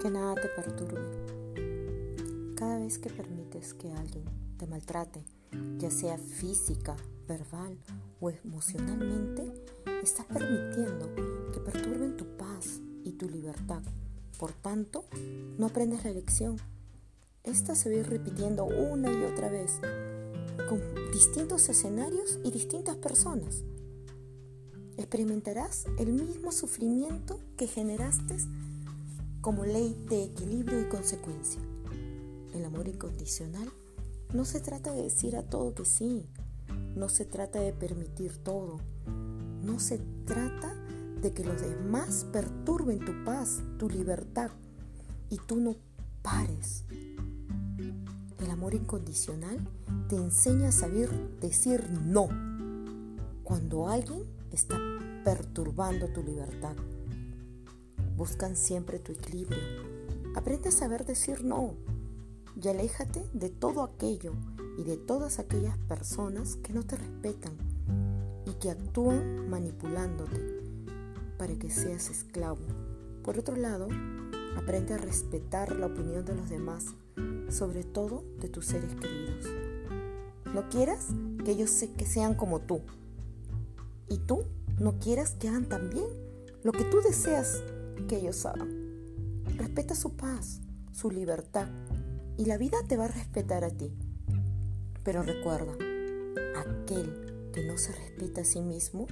que nada te perturbe. Cada vez que permites que alguien te maltrate, ya sea física, verbal o emocionalmente, estás permitiendo que perturben tu paz y tu libertad. Por tanto, no aprendes la lección. Esta se ve repitiendo una y otra vez, con distintos escenarios y distintas personas. Experimentarás el mismo sufrimiento que generaste como ley de equilibrio y consecuencia. El amor incondicional no se trata de decir a todo que sí, no se trata de permitir todo, no se trata de que los demás perturben tu paz, tu libertad y tú no pares. El amor incondicional te enseña a saber decir no cuando alguien está perturbando tu libertad. Buscan siempre tu equilibrio. Aprende a saber decir no y aléjate de todo aquello y de todas aquellas personas que no te respetan y que actúan manipulándote para que seas esclavo. Por otro lado, aprende a respetar la opinión de los demás, sobre todo de tus seres queridos. No quieras que ellos que sean como tú. Y tú no quieras que hagan también lo que tú deseas que ellos hagan. Respeta su paz, su libertad y la vida te va a respetar a ti. Pero recuerda, aquel que no se respeta a sí mismo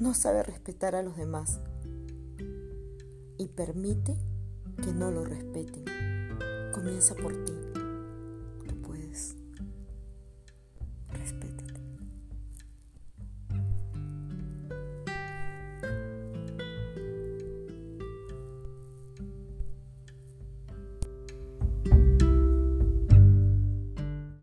no sabe respetar a los demás y permite que no lo respeten. Comienza por ti.